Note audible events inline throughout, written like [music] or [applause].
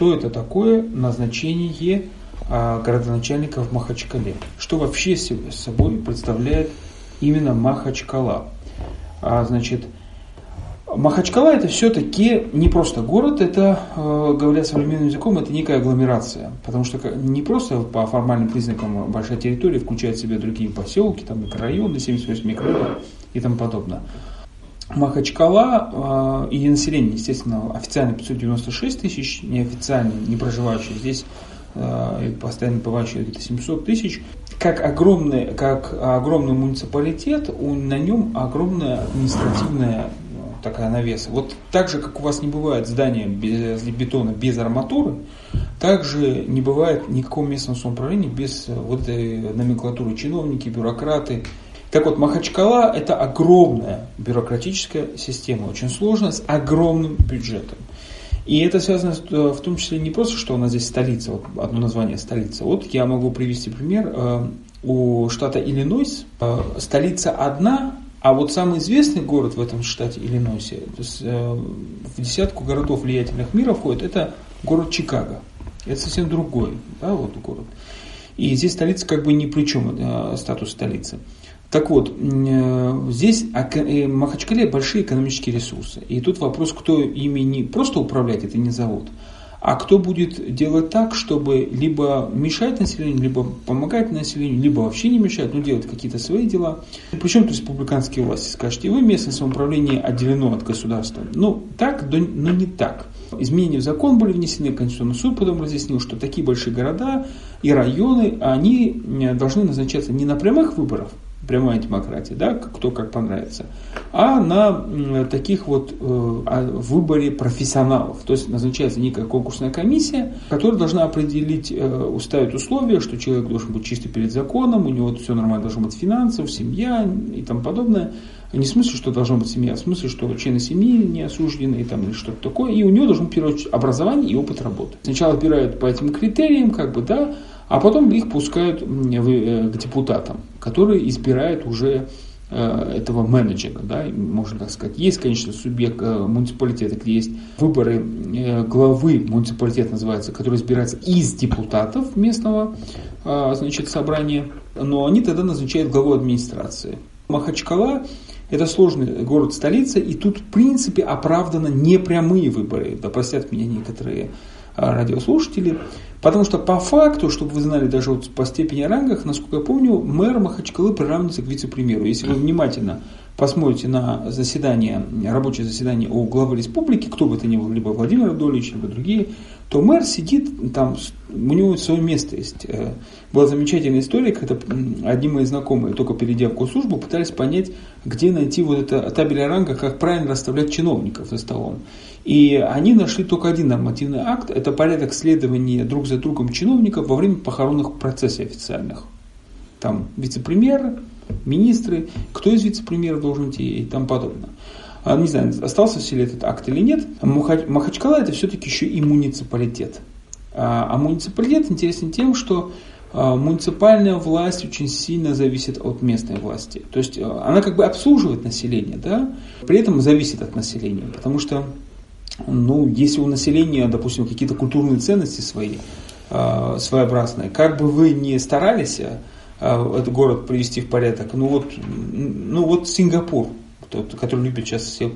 что это такое назначение а, городоначальника в Махачкале. Что вообще собой представляет именно Махачкала. А, значит, Махачкала это все-таки не просто город, это, э, говоря современным языком, это некая агломерация. Потому что не просто по формальным признакам большая территория включает в себя другие поселки, там микрорайоны, 78 микрорайонов и тому подобное. Махачкала э, и население, естественно, официально 596 тысяч, неофициально, не проживающие здесь, э, постоянно бывающие где-то 700 тысяч. Как огромный, как огромный муниципалитет, на нем огромная административная такая навеса. Вот так же, как у вас не бывает здания без бетона, без арматуры, так же не бывает никакого местного самоуправления без вот этой номенклатуры чиновники, бюрократы. Так вот, Махачкала – это огромная бюрократическая система, очень сложная, с огромным бюджетом. И это связано э, в том числе не просто, что у нас здесь столица, вот одно название столица. Вот я могу привести пример. Э, у штата Иллинойс столица одна, а вот самый известный город в этом штате Иллинойсе, то есть, э, в десятку городов влиятельных мира входит, это город Чикаго. Это совсем другой да, вот город. И здесь столица как бы ни при чем, э, статус столицы. Так вот, э, здесь э, Махачкале большие экономические ресурсы. И тут вопрос, кто ими не просто управлять, это не завод, а кто будет делать так, чтобы либо мешать населению, либо помогать населению, либо вообще не мешать, но делать какие-то свои дела. Причем тут республиканские власти, скажете, вы местное самоуправление отделено от государства. Ну, так, но не так. Изменения в закон были внесены, Конституционный суд потом разъяснил, что такие большие города и районы, они должны назначаться не на прямых выборах, прямая демократия, да, кто как понравится, а на таких вот э, выборе профессионалов. То есть назначается некая конкурсная комиссия, которая должна определить, э, уставить условия, что человек должен быть чистый перед законом, у него все нормально должно быть финансов, семья и тому подобное. Не в смысле, что должна быть семья, а в смысле, что члены семьи не осуждены и там, или что-то такое. И у него должен быть, в образование и опыт работы. Сначала отбирают по этим критериям, как бы, да, а потом их пускают э, к депутатам, которые избирают уже э, этого менеджера, да, можно так сказать. Есть, конечно, субъект э, муниципалитета, где есть выборы главы муниципалитета, называется, который избирается из депутатов местного значит, собрания, но они тогда назначают главу администрации. Махачкала – это сложный город-столица, и тут, в принципе, оправданы непрямые выборы, да простят меня некоторые радиослушатели, Потому что по факту, чтобы вы знали даже вот по степени рангах, насколько я помню, мэр Махачкалы приравнивается к вице-премьеру. Если вы внимательно посмотрите на заседание, рабочее заседание у главы республики, кто бы это ни был, либо Владимир Адольевич, либо другие, то мэр сидит там, у него свое место есть. Э, была замечательная история, когда одни мои знакомые, только перейдя в госслужбу, пытались понять, где найти вот это табель ранга, как правильно расставлять чиновников за столом. И они нашли только один нормативный акт, это порядок следования друг за другом чиновников во время похоронных процессов официальных. Там вице-премьер, министры, кто из вице-премьеров должен идти и тому подобное. А, не знаю, остался в селе этот акт или нет. Махачкала это все-таки еще и муниципалитет. А, а муниципалитет интересен тем, что а, муниципальная власть очень сильно зависит от местной власти. То есть она как бы обслуживает население, да, при этом зависит от населения. Потому что ну, если у населения, допустим, какие-то культурные ценности свои, э, своеобразные, как бы вы ни старались э, этот город привести в порядок, ну вот, ну вот Сингапур, тот, который любит сейчас все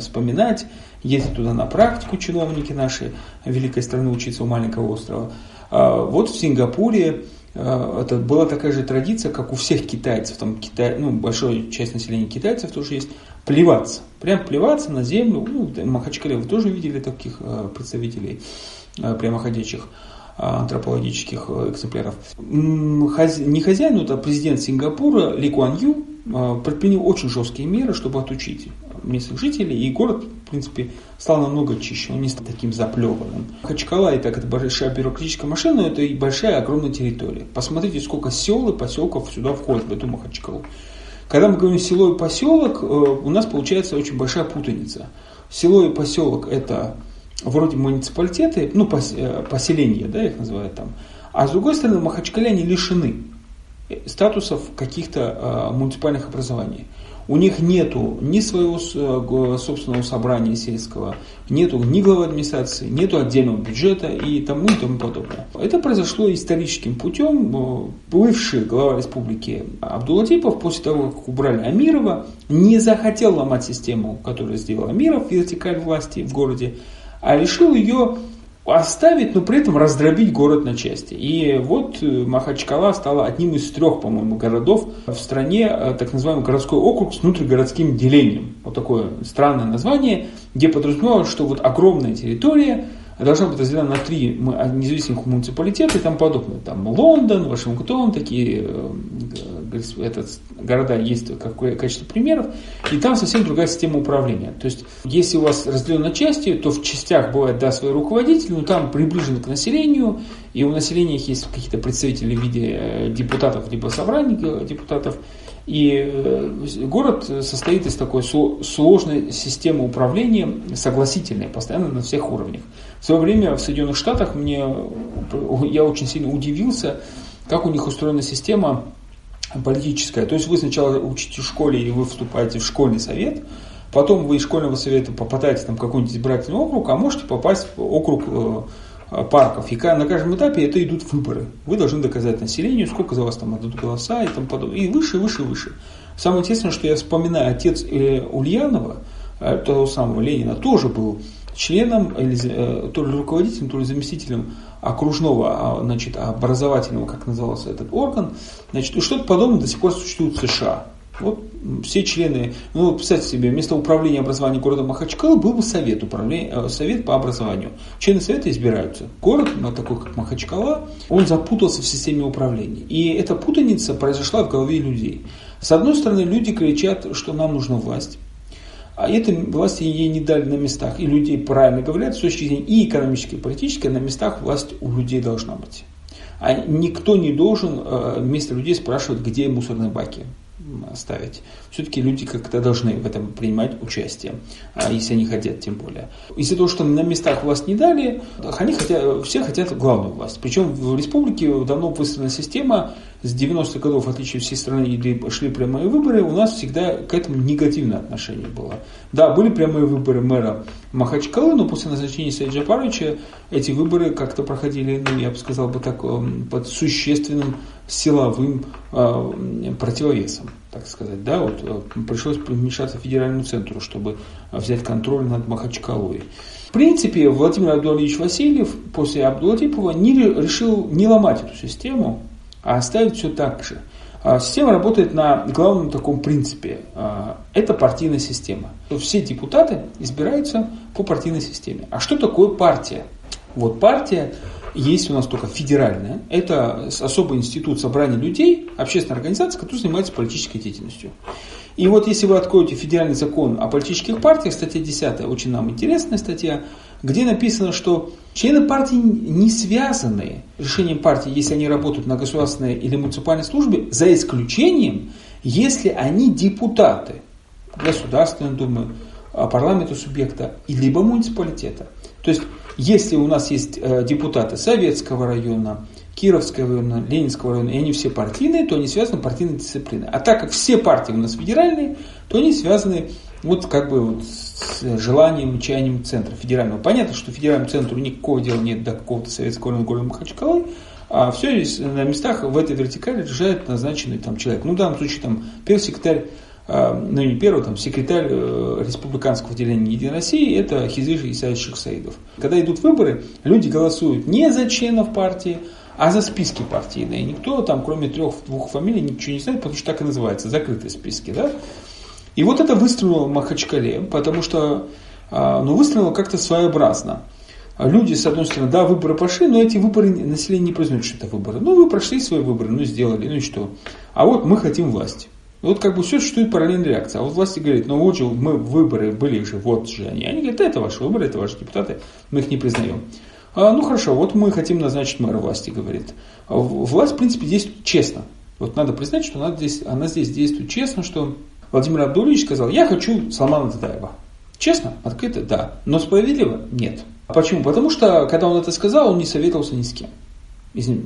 вспоминать, ездят туда на практику чиновники наши, великой страны учиться у маленького острова. А вот в Сингапуре это была такая же традиция, как у всех китайцев, там Китай, ну, большая часть населения китайцев тоже есть, плеваться. Прям плеваться на землю. Ну, Махачкале вы тоже видели таких э, представителей э, прямоходящих э, антропологических экземпляров. Не хозяин, но это президент Сингапура Ли Куан Ю предпринял очень жесткие меры, чтобы отучить местных жителей, и город, в принципе, стал намного чище, он не стал таким заплеванным. Хачкала, и так это большая бюрократическая машина, это и большая огромная территория. Посмотрите, сколько сел и поселков сюда входит, в эту Махачкалу. Когда мы говорим село и поселок, э, у нас получается очень большая путаница. Село и поселок это вроде муниципалитеты, ну, э, поселения, да, их называют там. А с другой стороны, Махачкале они лишены статусов каких-то э, муниципальных образований. У них нету ни своего э, собственного собрания сельского, нету ни главы администрации, нету отдельного бюджета и тому и тому подобное. Это произошло историческим путем. Бывший глава республики Абдулатипов после того, как убрали Амирова, не захотел ломать систему, которую сделал Амиров, вертикаль власти в городе, а решил ее оставить, но при этом раздробить город на части. И вот э, Махачкала стала одним из трех, по-моему, городов в стране, э, так называемый городской округ с внутригородским делением. Вот такое странное название, где подразумевалось, что вот огромная территория должна быть разделена на три а, независимых муниципалитета и тому подобное. Там Лондон, Вашингтон, такие э, этот, города есть как качество примеров, и там совсем другая система управления. То есть, если у вас разделено на части, то в частях бывает, да, свои руководители, но там приближены к населению, и у населения есть какие-то представители в виде э, депутатов, либо собраний депутатов, и э, город состоит из такой сложной системы управления, согласительной, постоянно на всех уровнях. В свое время в Соединенных Штатах мне, я очень сильно удивился, как у них устроена система политическая. То есть вы сначала учите в школе и вы вступаете в школьный совет, потом вы из школьного совета попадаете там в какой-нибудь избирательный округ, а можете попасть в округ э, парков. И на каждом этапе это идут выборы. Вы должны доказать населению, сколько за вас там отдадут голоса и тому подобное. И выше, выше, выше. Самое интересное, что я вспоминаю, отец э, Ульянова, э, того самого Ленина, тоже был членом, э, то ли руководителем, то ли заместителем окружного а, значит, образовательного, как назывался этот орган. Значит, и что-то подобное до сих пор существует в США. Вот все члены, ну, представьте себе, вместо управления образованием города Махачкала был бы совет, управления, э, совет по образованию. Члены совета избираются. Город, ну, такой как Махачкала, он запутался в системе управления. И эта путаница произошла в голове людей. С одной стороны, люди кричат, что нам нужна власть. А этой власти ей не дали на местах. И людей правильно говорят, с точки зрения и экономической, и политической, на местах власть у людей должна быть. А никто не должен э, вместо людей спрашивать, где мусорные баки ставить. Все-таки люди как-то должны в этом принимать участие, а если они хотят, тем более. Из-за того, что на местах власть не дали, они хотят, все хотят главную власть. Причем в республике давно выстроена система, с 90-х годов, в отличие от всей страны, или шли прямые выборы, у нас всегда к этому негативное отношение было. Да, были прямые выборы мэра Махачкалы, но после назначения Саида Джапаровича эти выборы как-то проходили, ну, я бы сказал бы так, эм, под существенным силовым э, противовесом, так сказать. Да, вот э, пришлось вмешаться федеральному центру, чтобы взять контроль над Махачкалой. В принципе, Владимир Абдулович Васильев после Абдулатипова не решил не ломать эту систему, а оставить все так же. А система работает на главном таком принципе. А, это партийная система. Все депутаты избираются по партийной системе. А что такое партия? Вот партия есть у нас только федеральная. Это особый институт собрания людей, общественная организация, которая занимается политической деятельностью. И вот если вы откроете федеральный закон о политических партиях, статья 10, очень нам интересная статья, где написано, что члены партии не связаны решением партии, если они работают на государственной или муниципальной службе, за исключением, если они депутаты Государственной Думы, а, парламента субъекта, либо муниципалитета. То есть, если у нас есть э, депутаты Советского района, Кировского района, Ленинского района, и они все партийные, то они связаны партийной дисциплиной. А так как все партии у нас федеральные, то они связаны вот как бы вот с желанием и чаянием центра федерального. Понятно, что федеральному центру никакого дела нет до какого-то советского района города Махачкалы, а все здесь на местах в этой вертикали решает назначенный там человек. Ну, в данном случае там первый секретарь ну не первый, там, секретарь э, республиканского отделения Единой России, это Хизиш Исаевич Шахсаидов. Когда идут выборы, люди голосуют не за членов партии, а за списки партийные. Никто там, кроме трех-двух фамилий, ничего не знает, потому что так и называется, закрытые списки. Да? И вот это выстрелило в Махачкале, потому что а, ну, выстрелило как-то своеобразно. Люди, с одной стороны, да, выборы прошли, но эти выборы население не признают, что это выборы. Ну, вы прошли свои выборы, ну, сделали, ну и что? А вот мы хотим власть. Вот как бы все существует параллельная реакция. А вот власти говорят, ну вот же мы выборы были же, вот же они. Они говорят, это ваши выборы, это ваши депутаты, мы их не признаем. А, ну хорошо, вот мы хотим назначить мэра власти, говорит. А власть, в принципе, действует честно. Вот надо признать, что она здесь, она здесь действует честно, что Владимир Абдулевич сказал, я хочу Салмана Тадаева. Честно, открыто, да. Но справедливо, нет. Почему? Потому что, когда он это сказал, он не советовался ни с кем.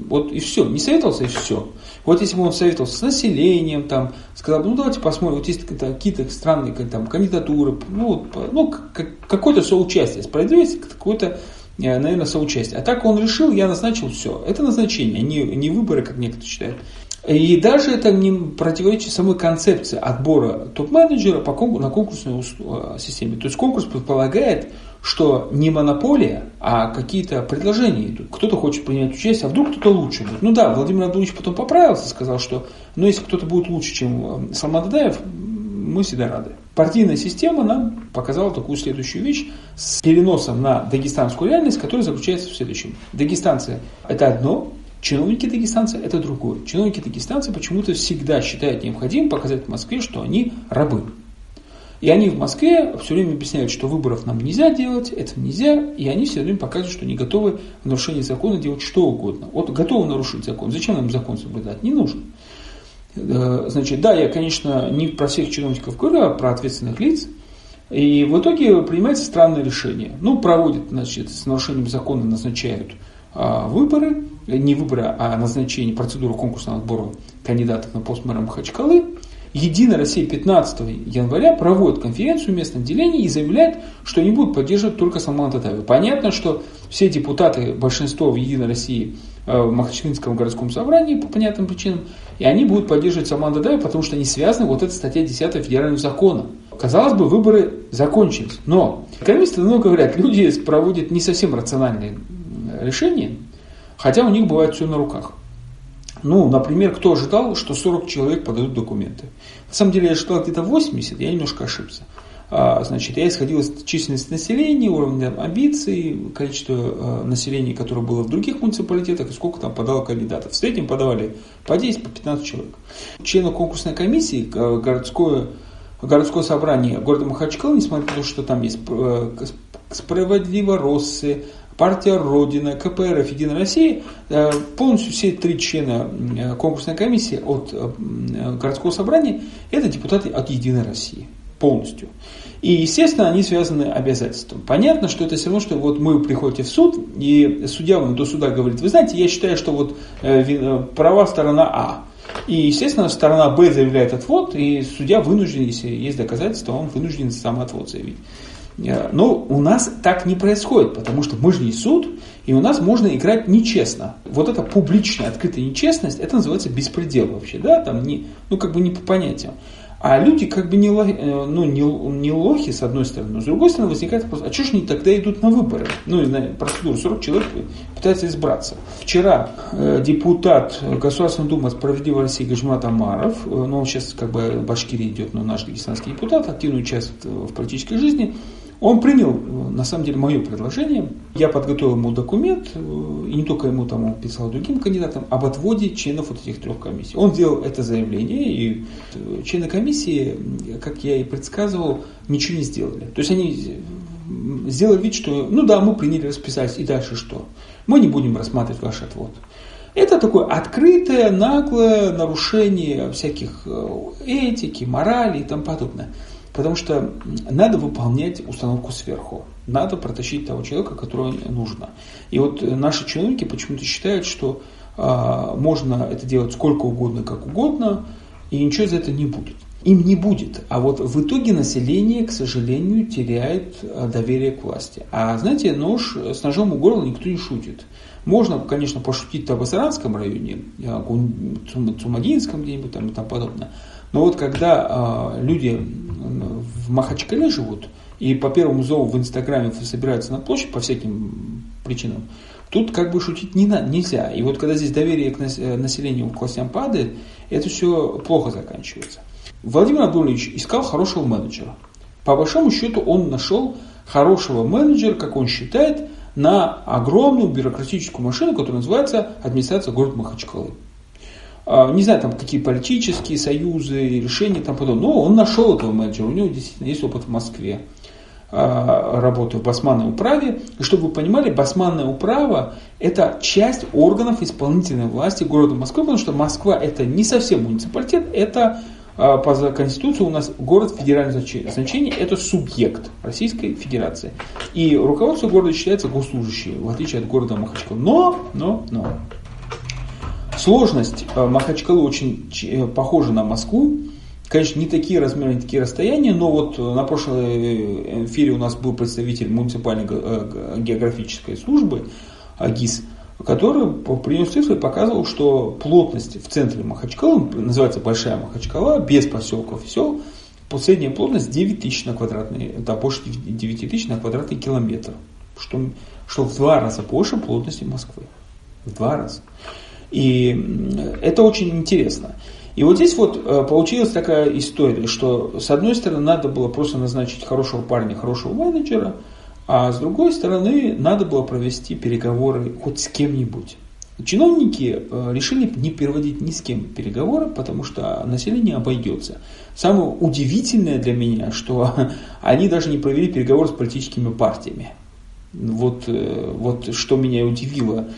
Вот и все, не советовался и все. Вот если бы он советовался с населением, там, сказал, ну давайте посмотрим, вот есть какие-то странные там, кандидатуры, ну, ну какое-то соучастие, справедливость, какое-то, э, наверное, соучастие. А так он решил, я назначил все. Это назначение, не, не выборы, как некоторые считают. И даже это не противоречит самой концепции отбора топ-менеджера по конкурсу, на конкурсной э, системе. То есть конкурс предполагает, что не монополия, а какие-то предложения идут. Кто-то хочет принять участие, а вдруг кто-то лучше будет. Ну да, Владимир Абдулович потом поправился, сказал, что ну, если кто-то будет лучше, чем э, Салман Дадаев, мы всегда рады. Партийная система нам показала такую следующую вещь с переносом на дагестанскую реальность, которая заключается в следующем. Дагестанцы – это одно, Чиновники дагестанцы – это другое. Чиновники дагестанцы почему-то всегда считают необходимым показать в Москве, что они рабы. И они в Москве все время объясняют, что выборов нам нельзя делать, это нельзя, и они все время показывают, что они готовы в нарушении закона делать что угодно. Вот готовы нарушить закон. Зачем нам закон соблюдать? Не нужно. Э, значит, да, я, конечно, не про всех чиновников говорю, а про ответственных лиц. И в итоге принимается странное решение. Ну, проводят, значит, с нарушением закона назначают а, выборы, не выборы, а назначение процедуры конкурсного отбора кандидатов на пост мэра Махачкалы. Единая Россия 15 января проводит конференцию местных отделений и заявляет, что они будут поддерживать только Салмана Татаева. Понятно, что все депутаты, большинство в Единой России э, в Махачкалинском городском собрании по понятным причинам, и они будут поддерживать Салмана Татаева, потому что они связаны, вот эта статья 10 федерального закона. Казалось бы, выборы закончились, но экономисты давно говорят, люди проводят не совсем рациональные решения, хотя у них бывает все на руках. Ну, например, кто ожидал, что 40 человек подадут документы? На самом деле я ожидал где-то 80, я немножко ошибся. А, значит, я исходил из численности населения, уровня амбиций, количества а, населения, которое было в других муниципалитетах, и сколько там подало кандидатов. В среднем подавали по 10, по 15 человек. Члены конкурсной комиссии, городское, городское собрание города Махачкала, несмотря на то, что там есть э, справедливо Россы, партия Родина, КПРФ, Единая Россия, э, полностью все три члена э, конкурсной комиссии от э, городского собрания, это депутаты от Единой России. Полностью. И, естественно, они связаны обязательством. Понятно, что это все равно, что вот мы приходите в суд, и судья вам до суда говорит, вы знаете, я считаю, что вот права сторона А. И, естественно, сторона Б заявляет отвод, и судья вынужден, если есть доказательства, он вынужден сам отвод заявить. Э, но у нас так не происходит, потому что мы же не суд, и у нас можно играть нечестно. Вот эта публичная, открытая нечестность, это называется беспредел вообще, да, там не, ну как бы не по понятиям. А люди как бы не, э, ну, не, не лохи, с одной стороны, но с другой стороны возникает вопрос, а что же они тогда идут на выборы? Ну, и на процедуру 40 человек пытаются избраться. Вчера э, депутат Государственной Думы «Справедливой России» Гажмат Амаров, э, ну, он сейчас как бы в Башкирии идет, но наш дагестанский депутат, активно участвует в политической жизни, он принял, на самом деле, мое предложение. Я подготовил ему документ, э, и не только ему, там, он писал другим кандидатам, об отводе членов вот этих трех комиссий. Он сделал это заявление, и э, члены комиссии, как я и предсказывал, ничего не сделали. То есть они сделали вид, что, ну да, мы приняли, расписались, и дальше что? Мы не будем рассматривать ваш отвод. Это такое открытое, наглое нарушение всяких э, этики, морали и тому подобное. Потому что надо выполнять установку сверху. Надо протащить того человека, которого нужно. И вот наши чиновники почему-то считают, что а, можно это делать сколько угодно, как угодно, и ничего за это не будет. Им не будет. А вот в итоге население, к сожалению, теряет а, доверие к власти. А знаете, нож с ножом у горла никто не шутит. Можно, конечно, пошутить в Асаранском районе, а, Цумагинском где-нибудь там и тому подобное. Но вот когда э, люди в Махачкале живут и по первому зову в Инстаграме собираются на площадь по всяким причинам, тут как бы шутить не на, нельзя. И вот когда здесь доверие к э, населению к властям падает, это все плохо заканчивается. Владимир Абдулович искал хорошего менеджера. По большому счету он нашел хорошего менеджера, как он считает, на огромную бюрократическую машину, которая называется администрация города Махачкалы. А, не знаю, там какие политические союзы, решения там подобное. Но он нашел этого менеджера, у него действительно есть опыт в Москве а, работы в басманной управе. И чтобы вы понимали, басманная управа – это часть органов исполнительной власти города Москвы, потому что Москва – это не совсем муниципалитет, это а, по Конституции у нас город федерального значения – это субъект Российской Федерации. И руководство города считается госслужащие, в отличие от города Махачкала. Но, но, но, Сложность Махачкалы очень похожа на Москву. Конечно, не такие размеры, не такие расстояния, но вот на прошлом эфире у нас был представитель муниципальной географической службы ГИС, который принес цифры и показывал, что плотность в центре Махачкалы, называется Большая Махачкала, без поселков и сел, средняя плотность 9 тысяч на квадратный, да, больше 9 тысяч на квадратный километр, что, что в два раза больше плотности Москвы. В два раза. И это очень интересно. И вот здесь вот э, получилась такая история, что с одной стороны надо было просто назначить хорошего парня, хорошего менеджера, а с другой стороны надо было провести переговоры хоть с кем-нибудь. Чиновники э, решили не переводить ни с кем переговоры, потому что население обойдется. Самое удивительное для меня, что [laughs] они даже не провели переговоры с политическими партиями. Вот, э, вот что меня удивило.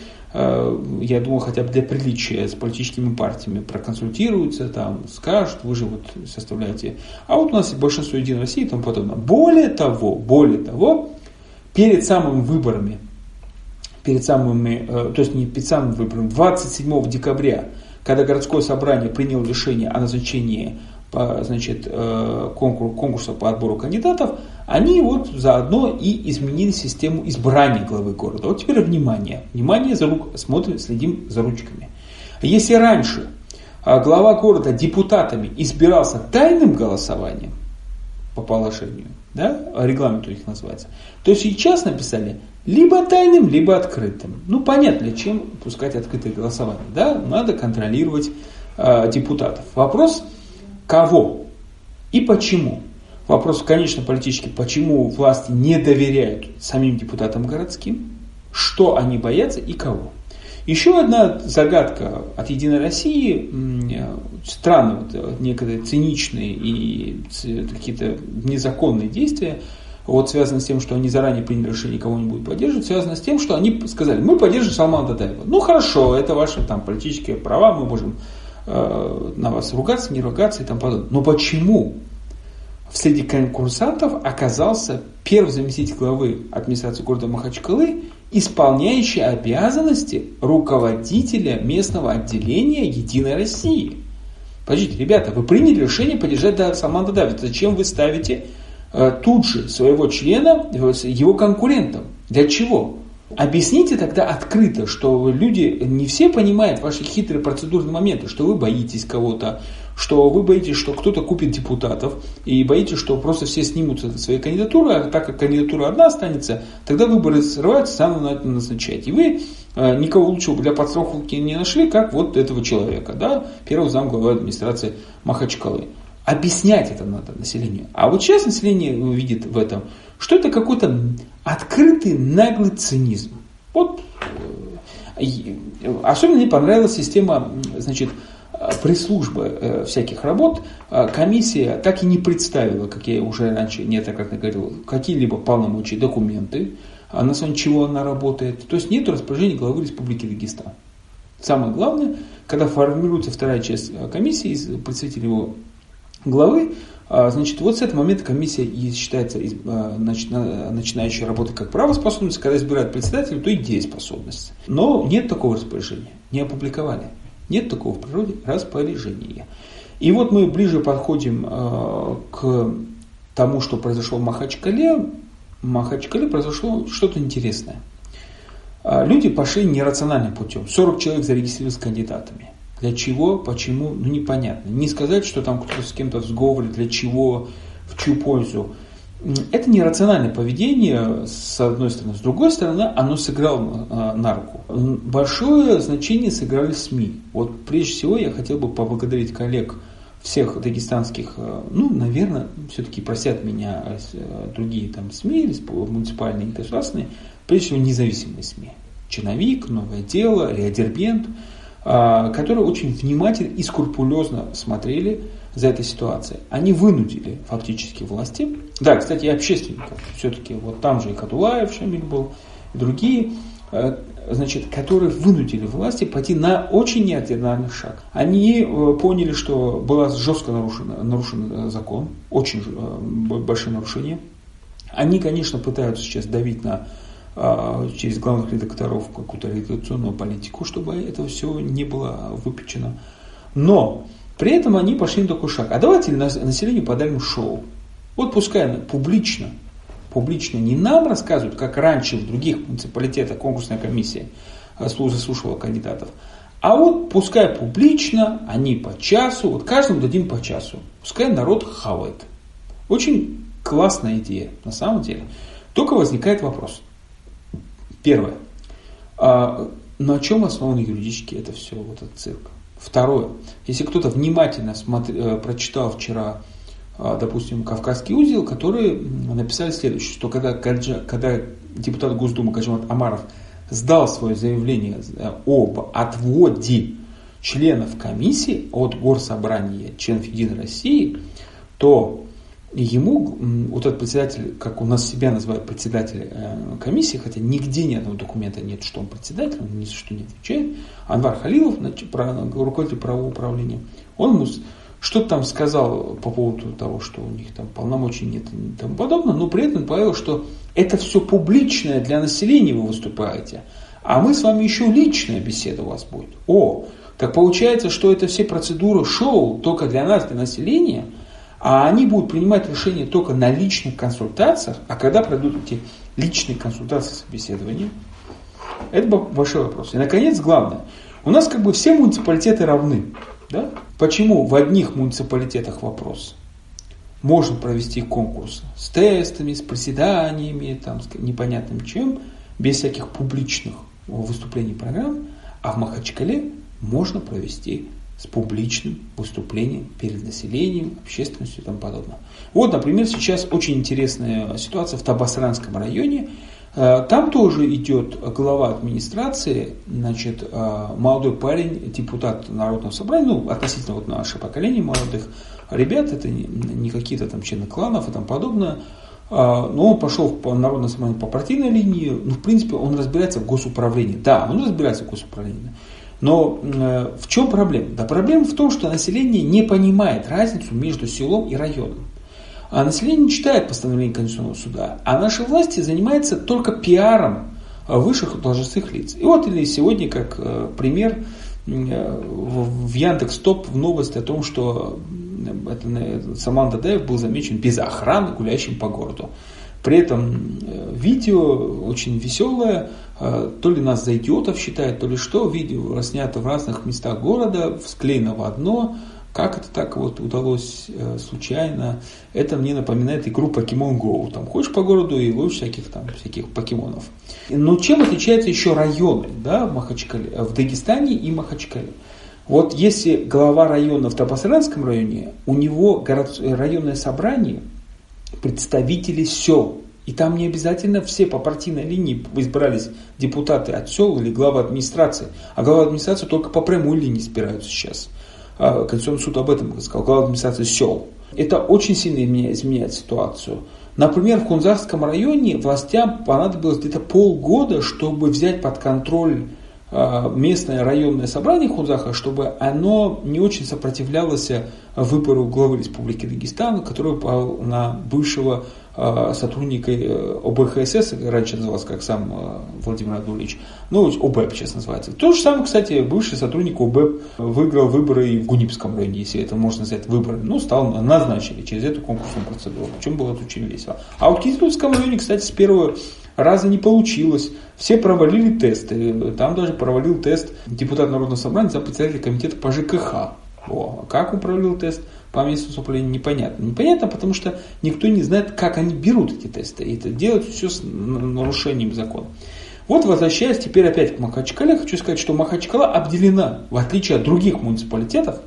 Э, я думал, хотя бы для приличия с политическими партиями проконсультируются, там скажут, вы же вот составляете. А вот у нас большинство Единой России и тому подобное. Более того, более того, перед самыми выборами перед самыми, э, то есть не перед самым выбором, 27 декабря, когда городское собрание приняло решение о назначении значит, э, конкурс, конкурса по отбору кандидатов, они вот заодно и изменили систему избрания главы города. Вот теперь внимание, внимание, за рук, смотрим, следим за ручками. Если раньше э, глава города депутатами избирался тайным голосованием по положению, да, регламент у них называется, то сейчас написали либо тайным, либо открытым. Ну, понятно, чем пускать открытое голосование. Да? Надо контролировать э, депутатов. Вопрос, кого и почему. Вопрос, конечно, политический, почему власти не доверяют самим депутатам городским, что они боятся и кого. Еще одна загадка от Единой России, странно, вот, некоторые циничные и какие-то незаконные действия вот связано с тем, что они заранее приняли решение, кого не будут поддерживать, связано с тем, что они сказали, мы поддержим Салмана Дадаева. Ну хорошо, это ваши там политические права, мы можем э, на вас ругаться, не ругаться и там подобное. Но почему в среди конкурсантов оказался первый заместитель главы администрации города Махачкалы, исполняющий обязанности руководителя местного отделения Единой России? Подождите, ребята, вы приняли решение поддержать Салмана Дадаева. Зачем вы ставите Э, тут же своего члена его конкурентом. Для чего? Объясните тогда открыто, что люди не все понимают ваши хитрые процедурные моменты, что вы боитесь кого-то, что вы боитесь, что кто-то купит депутатов, и боитесь, что просто все снимутся своей кандидатуры, а так как кандидатура одна останется, тогда выборы срываются, сам на это назначать. И вы э, никого лучшего для подстраховки не нашли, как вот этого человека, да, первого зам главы администрации Махачкалы. Объяснять это надо населению. А вот сейчас население видит в этом, что это какой-то открытый наглый цинизм. Вот э, особенно мне понравилась система, значит, пресс-службы э, всяких работ, э, комиссия так и не представила, как я уже раньше неоднократно говорил, какие-либо полномочия, документы, а на основании чего она работает. То есть нет распоряжения главы Республики Дагестан. Самое главное, когда формируется вторая часть комиссии из представителей его главы, значит, вот с этого момента комиссия считается начинающей работой как правоспособность, когда избирают председателя, то и дееспособность. Но нет такого распоряжения, не опубликовали. Нет такого в природе распоряжения. И вот мы ближе подходим а, к тому, что произошло в Махачкале. В Махачкале произошло что-то интересное. Люди пошли нерациональным путем. 40 человек зарегистрировались кандидатами. Для чего, почему, ну непонятно. Не сказать, что там кто-то с кем-то в сговоре, для чего, в чью пользу. Это нерациональное поведение, с одной стороны. С другой стороны, оно сыграло э, на руку. Большое значение сыграли СМИ. Вот прежде всего я хотел бы поблагодарить коллег всех дагестанских, э, ну, наверное, все-таки просят меня э, другие там СМИ, муниципальные и государственные, прежде всего независимые СМИ. Чиновик, Новое дело, а, которые очень внимательно и скрупулезно смотрели за этой ситуацией. Они вынудили фактически власти, да, кстати, и общественников, все-таки вот там же и Кадулаев Шамиль был, и другие, э, значит, которые вынудили власти пойти на очень неординарный шаг. Они э, поняли, что было жестко нарушено, нарушен закон, очень э, большое нарушение. Они, конечно, пытаются сейчас давить на через главных редакторов какую-то редакционную политику, чтобы это все не было выпечено. Но при этом они пошли на такой шаг. А давайте населению подарим шоу. Вот пускай публично, публично не нам рассказывают, как раньше в других муниципалитетах конкурсная комиссия а, заслушивала кандидатов, а вот пускай публично, они по часу, вот каждому дадим по часу. Пускай народ хавает. Очень классная идея, на самом деле. Только возникает вопрос. Первое. А, на чем основан юридически это все, вот этот цирк? Второе. Если кто-то внимательно смотри, э, прочитал вчера, а, допустим, Кавказский узел, которые написали следующее, что когда, когда депутат Госдумы Гаджимат Амаров сдал свое заявление э, об отводе членов комиссии от Горсобрания членов Единой России, то ему, вот этот председатель, как у нас себя называют председатель э, комиссии, хотя нигде ни одного документа нет, что он председатель, он ни за что не отвечает, Анвар Халилов, руководитель правового управления, он ему что-то там сказал по поводу того, что у них там полномочий нет и тому подобное, но при этом добавил, что это все публичное для населения вы выступаете, а мы с вами еще личная беседа у вас будет. О, так получается, что это все процедуры шоу только для нас, для населения – а они будут принимать решения только на личных консультациях, а когда пройдут эти личные консультации, собеседования, это большой вопрос. И, наконец, главное, у нас как бы все муниципалитеты равны. Да? Почему в одних муниципалитетах вопрос? Можно провести конкурс с тестами, с приседаниями, там, с непонятным чем, без всяких публичных выступлений программ, а в Махачкале можно провести с публичным выступлением перед населением, общественностью и тому подобное. Вот, например, сейчас очень интересная ситуация в Табасранском районе. Э, там тоже идет глава администрации, значит, э, молодой парень, депутат Народного собрания, ну, относительно вот наше поколение молодых ребят, это не какие-то там члены кланов и тому подобное, э, но он пошел по народному собранию по партийной линии, ну, в принципе, он разбирается в госуправлении. Да, он разбирается в госуправлении. Но э, в чем проблема? Да проблема в том, что население не понимает разницу между селом и районом. А население не читает постановление Конституционного суда. А наши власти занимаются только пиаром высших должностных лиц. И вот или сегодня, как э, пример, э, в Яндекс Топ в новости о том, что это, Саман Дадаев был замечен без охраны гуляющим по городу. При этом видео очень веселое, Э, то ли нас за идиотов считают, то ли что, видео снято в разных местах города, склеено в одно, как это так вот удалось э, случайно? Это мне напоминает игру Pokemon Go. Там ходишь по городу и ловишь всяких там всяких покемонов. Но чем отличаются еще районы да, в, Махачкале, в Дагестане и Махачкале? Вот если глава района в Табасаранском районе, у него город, районное собрание, представители сел, и там не обязательно все по партийной линии избрались депутаты от сел или глава администрации. А глава администрации только по прямой линии избираются сейчас. А, Конституционный суд об этом сказал, глава администрации сел. Это очень сильно изменяет ситуацию. Например, в Кунзарском районе властям понадобилось где-то полгода, чтобы взять под контроль а, местное районное собрание Хунзаха, чтобы оно не очень сопротивлялось выбору главы Республики Дагестан, который пал на бывшего Э, сотрудника э, ОБХСС, раньше назывался как сам э, Владимир Анатольевич, ну, ОБЭП сейчас называется. То же самое, кстати, бывший сотрудник ОБЭП выиграл выборы и в Гунипском районе, если это можно назвать выборы. Ну, стал, назначили через эту конкурсную процедуру. Причем было это очень весело. А в Кизлевском районе, кстати, с первого раза не получилось. Все провалили тесты. Там даже провалил тест депутат Народного собрания за председателя комитета по ЖКХ. О, как он провалил тест? По месту вступления непонятно. Непонятно, потому что никто не знает, как они берут эти тесты. И это делают все с нарушением закона. Вот возвращаясь теперь опять к Махачкале, хочу сказать, что Махачкала обделена, в отличие от других муниципалитетов,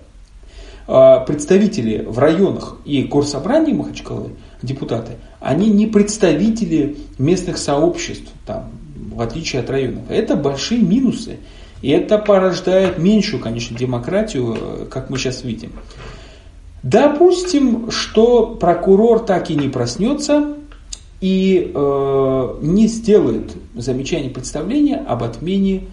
а, представители в районах и горсобрании Махачкалы, депутаты, они не представители местных сообществ, там, в отличие от районов. Это большие минусы. И это порождает меньшую, конечно, демократию, э, как мы сейчас видим. Допустим, что прокурор так и не проснется и э, не сделает замечание представления об отмене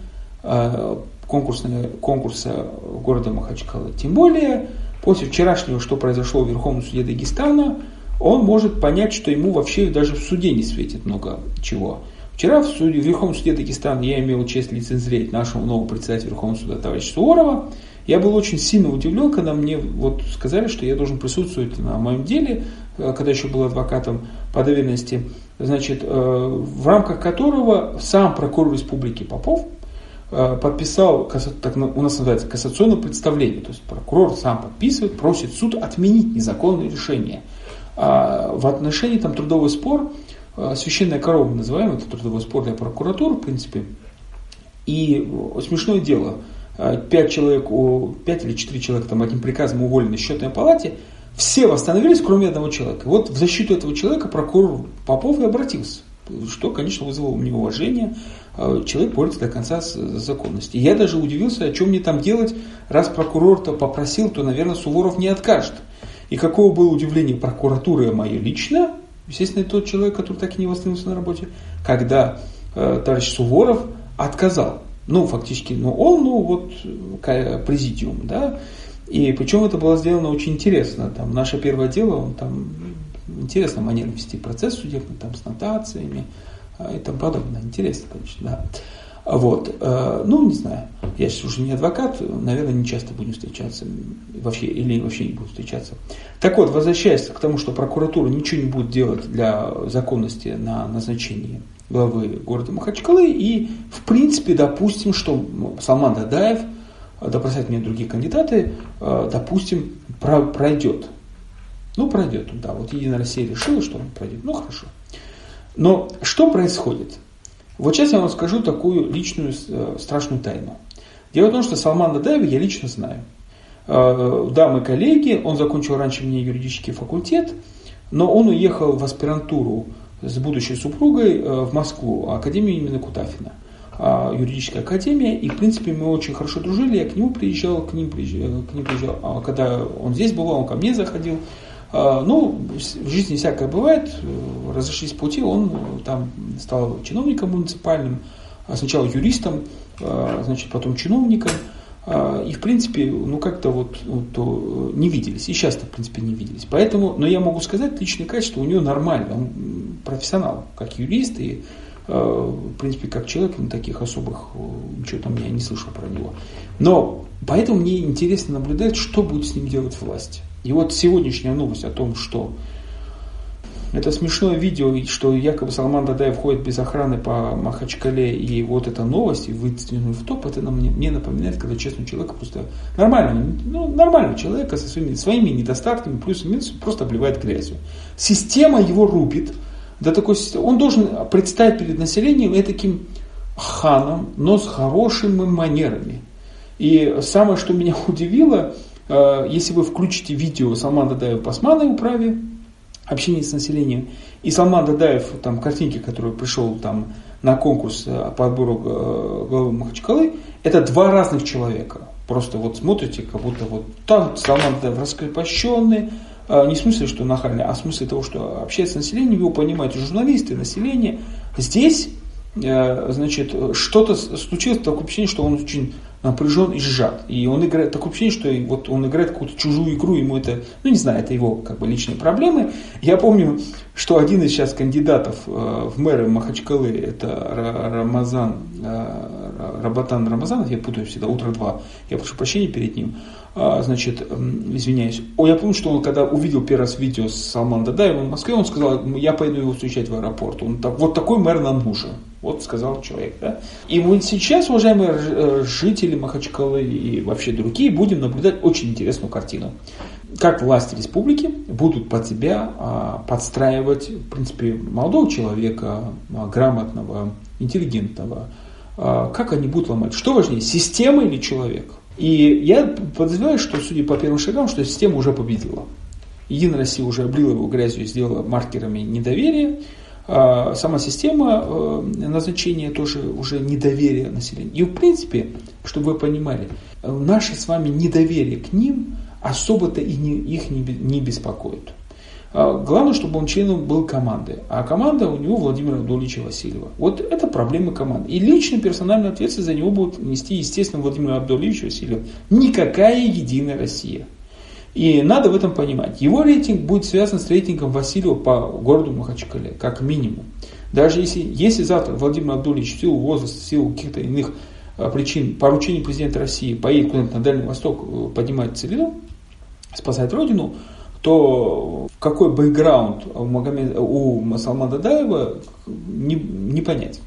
э, конкурса города Махачкала. Тем более, после вчерашнего, что произошло в Верховном суде Дагестана, он может понять, что ему вообще даже в суде не светит много чего. Вчера в, суде, в Верховном суде Дагестана я имел честь лицензировать нашего нового председателя Верховного суда товарища Суворова. Я был очень сильно удивлен, когда мне вот сказали, что я должен присутствовать на моем деле, э, когда еще был адвокатом по доверенности, значит, э, в рамках которого сам прокурор республики Попов э, подписал, так у нас называется, кассационное представление. То есть прокурор сам подписывает, просит суд отменить незаконное решение. А в отношении там трудовой спор, священная корова называем, это трудовой спор для прокуратуры, в принципе. И смешное дело – Э, пять человек, пять или четыре человека там одним приказом уволены в счетной палате, все восстановились, кроме одного человека. Вот в защиту этого человека прокурор Попов и обратился, что, конечно, вызвало у него уважение. Э, человек борется до конца с законностью. Я даже удивился, о чем мне там делать, раз прокурор-то попросил, то, наверное, Суворов не откажет. И какого было удивление прокуратуры мое лично, естественно, тот человек, который так и не восстановился на работе, когда э, товарищ Суворов отказал ну, фактически, ну, он, ну, вот, президиум, да, и причем это было сделано очень интересно, там, наше первое дело, он там, интересно манера вести процесс судебный, там, с нотациями а, и тому подобное, интересно, конечно, да. Вот, э, ну, не знаю, я сейчас уже не адвокат, наверное, не часто будем встречаться, вообще, или вообще не буду встречаться. Так вот, возвращаясь к тому, что прокуратура ничего не будет делать для законности на назначение главы города Махачкалы. И, в принципе, допустим, что Салман Дадаев, да простят меня другие кандидаты, э, допустим, пройдет. Ну, пройдет, да, вот Единая Россия решила, что он пройдет. Ну, хорошо. Но что происходит? Вот сейчас я вам скажу такую личную э, страшную тайну. Дело в том, что Салман Дадаева я лично знаю. Э, да, мы коллеги, он закончил раньше меня юридический факультет, но он уехал в аспирантуру с будущей супругой э, в Москву, Академию именно Кутафина, а, юридическая академия, и в принципе мы очень хорошо дружили, я к нему приезжал, к ним приезжал, к ним приезжал, а когда он здесь был, он ко мне заходил, а, ну, в жизни всякое бывает, э, разошлись пути, он там стал чиновником муниципальным, а сначала юристом, значит, потом чиновником, а, и, в принципе, ну, как-то вот то не виделись. И сейчас-то, в принципе, не виделись. Поэтому, но я могу сказать, личное качество у него нормально. Он профессионал, как юрист и, а, в принципе, как человек, ну, таких особых, ничего там я не слышал про него. Но поэтому мне интересно наблюдать, что будет с ним делать власть. И вот сегодняшняя новость о том, что это смешное видео, что якобы Салман Дадаев ходит без охраны по Махачкале, и вот эта новость, и выдвинул в топ, это мне, мне напоминает, когда честный человек просто нормальный, ну, нормальный человек со своими, своими недостатками, плюсами, минусами, просто обливает грязью. Система его рубит, до такой, он должен представить перед населением таким ханом, но с хорошими манерами. И самое, что меня [laughs] удивило, э, если вы включите видео Салмана Дадаева по Османной управе, общение с населением. И Салман Дадаев, там, картинки, который пришел там, на конкурс э, по отбору э, главы Махачкалы, это два разных человека. Просто вот смотрите, как будто вот там Салман Дадаев раскрепощенный, э, не в смысле, что нахальный, а в смысле того, что общается с населением, его понимают журналисты, население. Здесь, значит, что-то случилось, такое ощущение, что он очень напряжен и сжат. И он играет, такое ощущение, что вот он играет какую-то чужую игру, ему это, ну не знаю, это его как бы личные проблемы. Я помню, что один из сейчас кандидатов э, в мэры Махачкалы, это Рамазан, э, Рабатан Рамазанов, я путаю всегда, утро два, я прошу прощения перед ним, а, значит, извиняюсь. О, я помню, что он когда увидел первый раз видео с Салман Дадаевым в Москве, он сказал, я пойду его встречать в аэропорт. Он так, вот такой мэр нам нужен. Вот сказал человек. Да? И мы сейчас, уважаемые э, жители Махачкалы и вообще другие, будем наблюдать очень интересную картину. Как власти республики будут под себя а, подстраивать, в принципе, молодого человека, а, грамотного, интеллигентного, а, как они будут ломать. Что важнее, система или человек? И я подозреваю, что, судя по первым шагам, что система уже победила. Единая Россия уже облила его грязью и сделала маркерами недоверия. А сама система э, назначения тоже уже недоверие населения. И в принципе, чтобы вы понимали, наше с вами недоверие к ним особо-то и не, их не, не беспокоит. А, главное, чтобы он членом был команды. А команда у него Владимира Абдуловича Васильева. Вот это проблема команды. И лично персональную ответственность за него будет нести, естественно, Владимир Абдулович Васильев. Никакая единая Россия. И надо в этом понимать. Его рейтинг будет связан с рейтингом Васильева по городу Махачкале, как минимум. Даже если, если завтра Владимир Абдулевич в силу возраста, в силу каких-то иных а, причин, поручений президента России поедет куда-нибудь на Дальний Восток, э, поднимать целину, спасать Родину, то какой бэкграунд у, Магомед, у Салмана Дадаева не, не понять.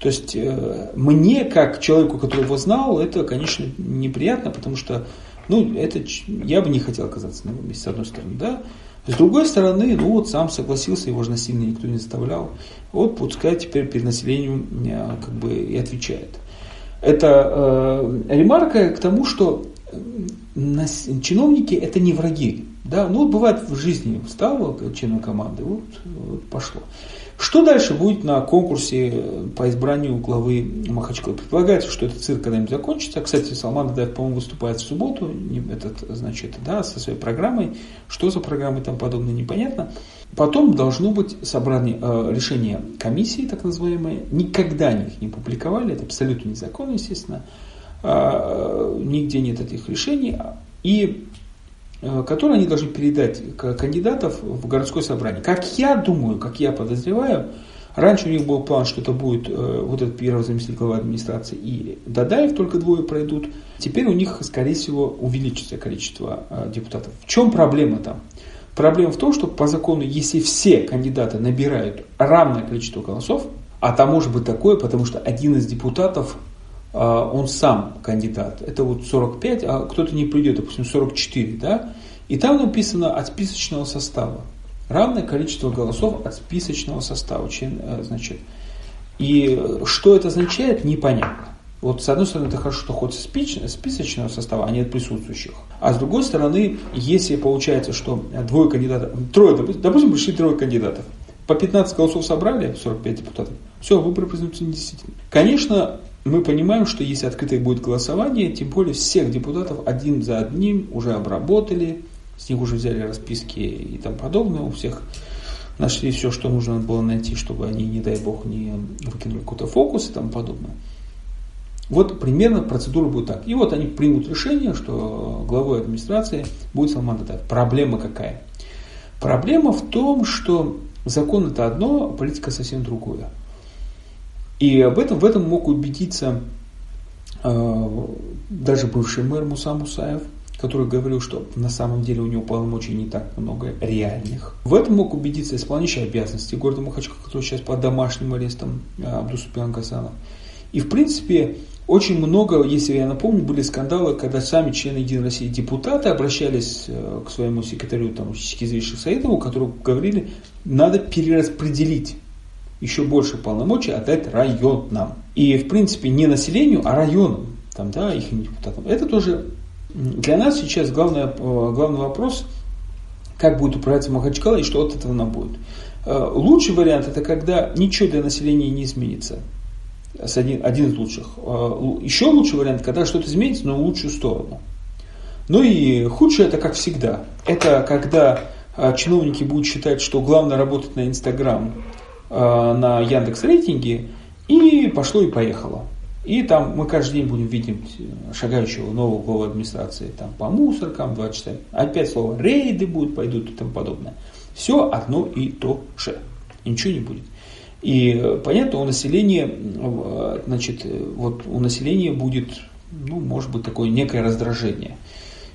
То есть э, мне, как человеку, который его знал, это, конечно, неприятно, потому что ну, это, я бы не хотел оказаться на его месте, с одной стороны, да. С другой стороны, ну вот сам согласился, его же насильно никто не заставлял. Вот пускай теперь перед населением э, как бы и отвечает. Это э, ремарка к тому, что чиновники это не враги. Да? Ну, бывает в жизни стало членом команды, вот, вот пошло. Что дальше будет на конкурсе по избранию главы Махачкалы? Предполагается, что этот цирк когда-нибудь закончится. Кстати, Салман Адаев, по-моему, выступает в субботу, этот, значит, да, со своей программой. Что за программой там подобное, непонятно. Потом должно быть собрание, э, решение комиссии, так называемое. Никогда они их не публиковали, это абсолютно незаконно, естественно. Э, нигде нет этих решений. И Э, которые они должны передать кандидатов в городское собрание. Как я думаю, как я подозреваю, раньше у них был план, что это будет э, вот этот первый заместитель главы администрации и Дадаев, только двое пройдут. Теперь у них, скорее всего, увеличится количество э, депутатов. В чем проблема там? Проблема в том, что по закону, если все кандидаты набирают равное количество голосов, а там может быть такое, потому что один из депутатов он сам кандидат. Это вот 45, а кто-то не придет, допустим, 44, да? И там написано от списочного состава. Равное количество голосов от списочного состава. Э, значит, и что это означает, непонятно. Вот с одной стороны, это хорошо, что хоть списочного состава, а нет присутствующих. А с другой стороны, если получается, что двое кандидатов, трое, допустим, пришли трое кандидатов, по 15 голосов собрали, 45 депутатов, все, выборы признаются недействительными. Конечно, мы понимаем, что если открытое будет голосование, тем более всех депутатов один за одним уже обработали, с них уже взяли расписки и тому подобное, у всех нашли все, что нужно было найти, чтобы они, не дай бог, не выкинули какой-то фокус и тому подобное. Вот примерно процедура будет так. И вот они примут решение, что главой администрации будет Салман Датаев. Проблема какая? Проблема в том, что закон это одно, а политика совсем другое. И об этом, в этом мог убедиться э, даже бывший мэр Муса Мусаев, который говорил, что на самом деле у него полномочий не так много реальных. В этом мог убедиться исполняющий обязанности города Махачкала, который сейчас под домашним арестом э, Абдусупиан Гасанов. И в принципе очень много, если я напомню, были скандалы, когда сами члены Единой России депутаты обращались э, к своему секретарю там, Сикизовичу Саидову, которые говорили, надо перераспределить еще больше полномочий отдать районам. И, в принципе, не населению, а районам, там, да, их депутатам. Это тоже для нас сейчас главный, э, главный вопрос, как будет управляться Махачкала и что от этого нам будет. Э, лучший вариант это когда ничего для населения не изменится. Один, один из лучших. Э, еще лучший вариант, когда что-то изменится, но в лучшую сторону. Ну и худшее это как всегда. Это когда чиновники будут считать, что главное работать на Инстаграм на Яндекс рейтинге и пошло и поехало. И там мы каждый день будем видеть шагающего нового главы администрации там, по мусоркам, 2 часа. Опять слово рейды будут, пойдут и тому подобное. Все одно и то же. И ничего не будет. И э, понятно, у населения, э, значит, вот у населения будет, ну, может быть, такое некое раздражение.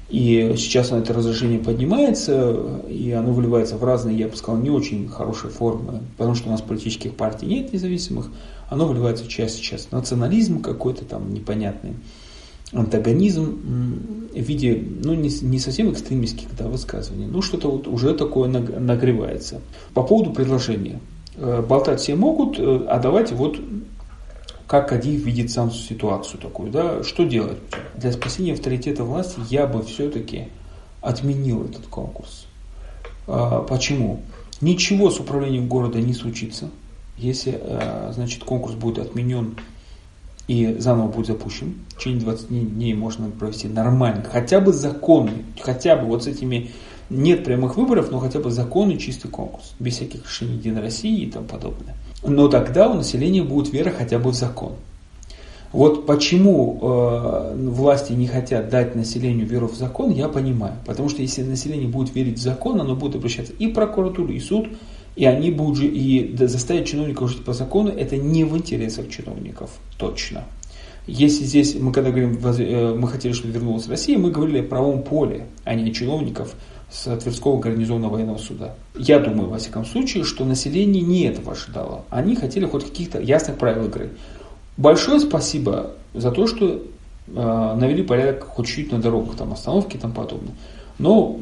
И сейчас это раздражение поднимается, и оно выливается в разные, я бы сказал, не очень хорошие формы, потому что у нас политических партий нет независимых, оно выливается в часть сейчас. Национализм какой-то там непонятный, антагонизм в виде, ну, не, не совсем экстремистских да, высказываний, но что-то вот уже такое нагревается. По поводу предложения. Э, болтать все могут, э, а давайте вот как Кадиев видит сам ситуацию такую, да, что делать? Для спасения авторитета власти я бы все-таки отменил этот конкурс. А, почему? Ничего с управлением города не случится, если, а, значит, конкурс будет отменен и заново будет запущен. В течение 20 дней можно провести нормально, хотя бы законный, хотя бы вот с этими нет прямых выборов, но хотя бы законный чистый конкурс, без всяких решений Единой России и тому подобное но тогда у населения будет вера хотя бы в закон. Вот почему э, власти не хотят дать населению веру в закон, я понимаю. Потому что если население будет верить в закон, оно будет обращаться и в прокуратуру, и в суд, и они будут же и заставить чиновников жить по закону, это не в интересах чиновников, точно. Если здесь, мы когда говорим, э, мы хотели, чтобы вернулась Россия, мы говорили о правом поле, а не о чиновников с Тверского гарнизонного военного суда. Я думаю, во всяком случае, что население не этого ожидало. Они хотели хоть каких-то ясных правил игры. Большое спасибо за то, что э, навели порядок хоть чуть-чуть на дорогах, там остановки и тому подобное. Но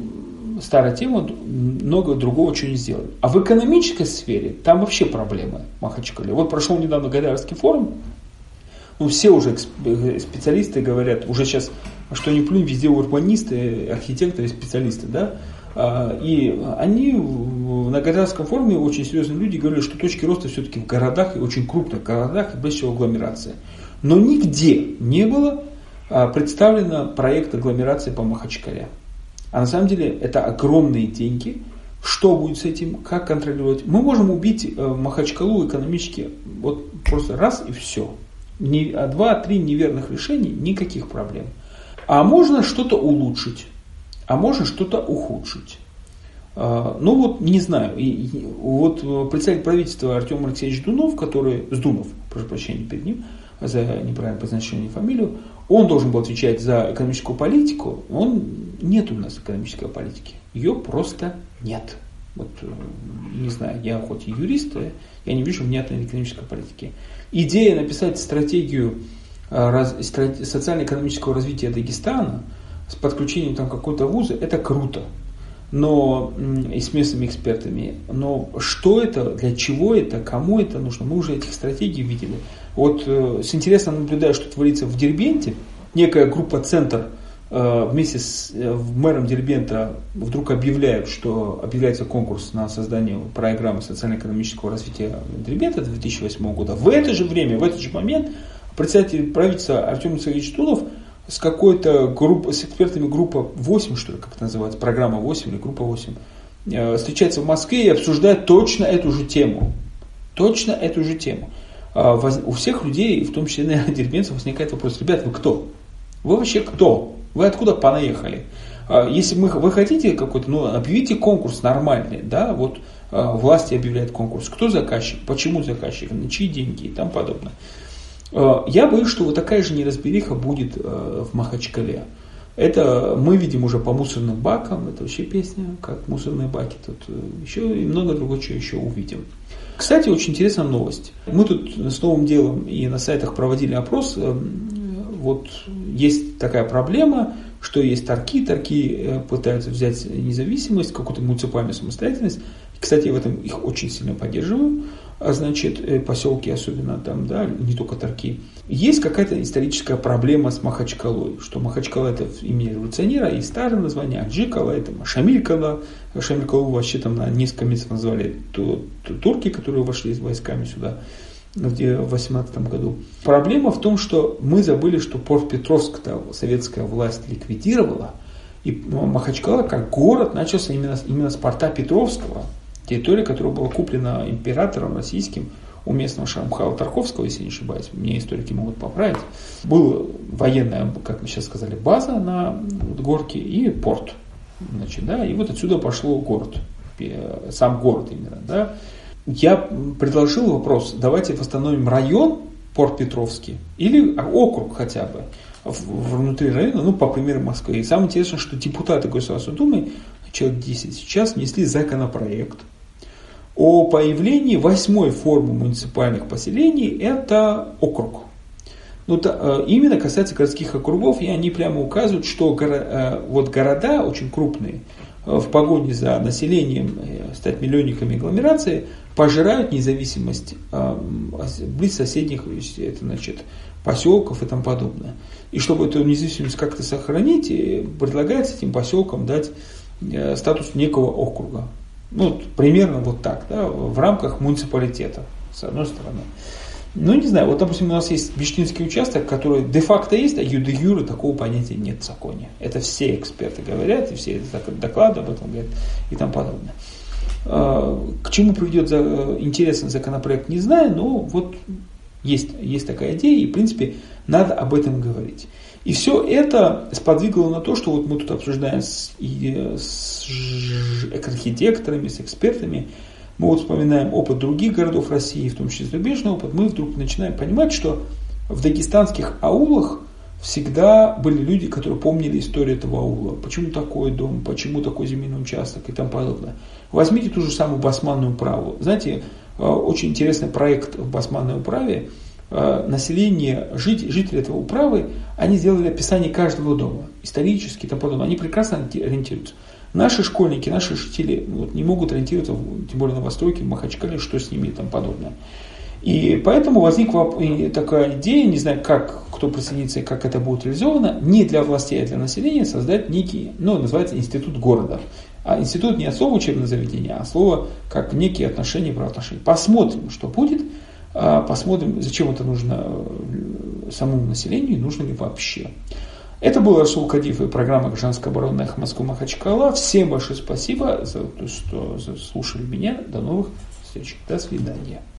старая тема, много другого чего не сделали. А в экономической сфере там вообще проблемы Махачкале. Вот прошел недавно Гадарский форум, ну, все уже э, специалисты говорят, уже сейчас, что не плюнь, везде урбанисты, архитекторы, специалисты, да, а, и они на Гадарском форуме очень серьезные люди говорили, что точки роста все-таки в городах и очень крупных городах, и прежде всего агломерация. Но нигде не было а, представлено проект агломерации по Махачкале. А на самом деле это огромные деньги. Что будет с этим, как контролировать? Мы можем убить э, Махачкалу экономически вот просто раз и все. А два-три неверных решений, никаких проблем. А можно что-то улучшить, а можно что-то ухудшить. А, ну вот, не знаю, и, вот представитель правительства Артем Алексеевич Дунов, который, Сдунов, прошу прощения перед ним, за неправильное произношение фамилию, он должен был отвечать за экономическую политику, он нет у нас экономической политики. Ее просто нет. Вот, э, не знаю, я хоть и юрист, э, я не вижу внятной экономической политики. Идея написать стратегию э, социально-экономического развития Дагестана с подключением там какого-то вуза, это круто. Но и с местными экспертами. Но что это, для чего это, кому это нужно, мы уже этих стратегий видели. Вот с интересом наблюдаю, что творится в Дербенте. Некая группа «Центр» вместе с э, мэром Дербента вдруг объявляют, что объявляется конкурс на создание программы социально-экономического развития Дербента 2008 года. В это же время, в этот же момент председатель правительства Артем Исаевич Тулов с какой-то группой, с экспертами группа 8, что ли, как это называется, программа 8 или группа 8, встречается в Москве и обсуждает точно эту же тему. Точно эту же тему. А, у всех людей, в том числе, наверное, дербенцев, возникает вопрос, ребят, вы кто? Вы вообще кто? Вы откуда понаехали? А, если вы хотите какой-то, ну, объявите конкурс нормальный, да, вот а, власти объявляют конкурс, кто заказчик, почему заказчик, на чьи деньги и тому подобное. Я боюсь, что вот такая же неразбериха будет в Махачкале. Это мы видим уже по мусорным бакам, это вообще песня, как мусорные баки, тут э, еще и много другого чего еще увидим. Кстати, очень интересная новость. Мы тут с новым делом и на сайтах проводили опрос. Вот есть такая проблема, что есть торки, торки э, пытаются взять независимость, какую-то муниципальную самостоятельность. Кстати, в этом их очень сильно поддерживаю а значит, э, поселки особенно там, да, не только Тарки. Есть какая-то историческая проблема с Махачкалой, что Махачкала это имя революционера, и старое название, Аджикала это Шамилькала, Шамилькалу вообще там на несколько месяцев назвали турки, которые вошли с войсками сюда в 18 году. Проблема в том, что мы забыли, что Порт Петровск-то советская власть ликвидировала, и Махачкала как город начался именно, именно с порта Петровского, территория, которая была куплена императором российским у местного Шамхала Тарковского, если не ошибаюсь, мне историки могут поправить. Была военная, как мы сейчас сказали, база на горке и порт. Значит, да, и вот отсюда пошло город, сам город именно. Да. Я предложил вопрос, давайте восстановим район Порт Петровский или округ хотя бы внутри района, ну, по примеру Москвы. И самое интересное, что депутаты Государственной Думы, человек 10 сейчас, внесли законопроект, о появлении восьмой формы муниципальных поселений – это округ. Ну, то, э, именно касается городских округов, и они прямо указывают, что горо, э, вот города очень крупные в погоне за населением, стать миллионниками агломерации, пожирают независимость близ соседних это, значит, поселков и тому подобное. И чтобы эту независимость как-то сохранить, предлагается этим поселкам дать статус некого округа. Ну, примерно вот так, да, в рамках муниципалитета, с одной стороны. Ну, не знаю, вот, допустим, у нас есть Биштинский участок, который де-факто есть, а юде юры такого понятия нет в законе. Это все эксперты говорят, и все доклады об этом говорят и тому подобное. А, к чему приведет интересный законопроект, не знаю, но вот есть, есть такая идея, и, в принципе, надо об этом говорить. И все это сподвигло на то, что вот мы тут обсуждаем с, и, с архитекторами, с экспертами, мы вот вспоминаем опыт других городов России, в том числе зарубежный опыт, мы вдруг начинаем понимать, что в дагестанских аулах всегда были люди, которые помнили историю этого аула. Почему такой дом, почему такой земельный участок и тому подобное. Возьмите ту же самую басманную управу. Знаете, э, очень интересный проект в басманной управе. Э, население, жители этого управы, они сделали описание каждого дома, исторически и тому подобное. Они прекрасно ориентируются. Наши школьники, наши жители вот, не могут ориентироваться, тем более на Востоке, в Махачкале, что с ними и тому подобное. И поэтому возникла такая идея, не знаю, как кто присоединится и как это будет реализовано, не для властей, а для населения создать некий, ну, называется институт города. А институт не от слова учебное заведение, а слово как некие отношения, правоотношения. Посмотрим, что будет, а, посмотрим, зачем это нужно э, самому населению, нужно ли вообще. Это был Расул Кадиф и программа «Гражданская оборона» Москвы Махачкала. Всем большое спасибо за то, что слушали меня. До новых встреч. До свидания.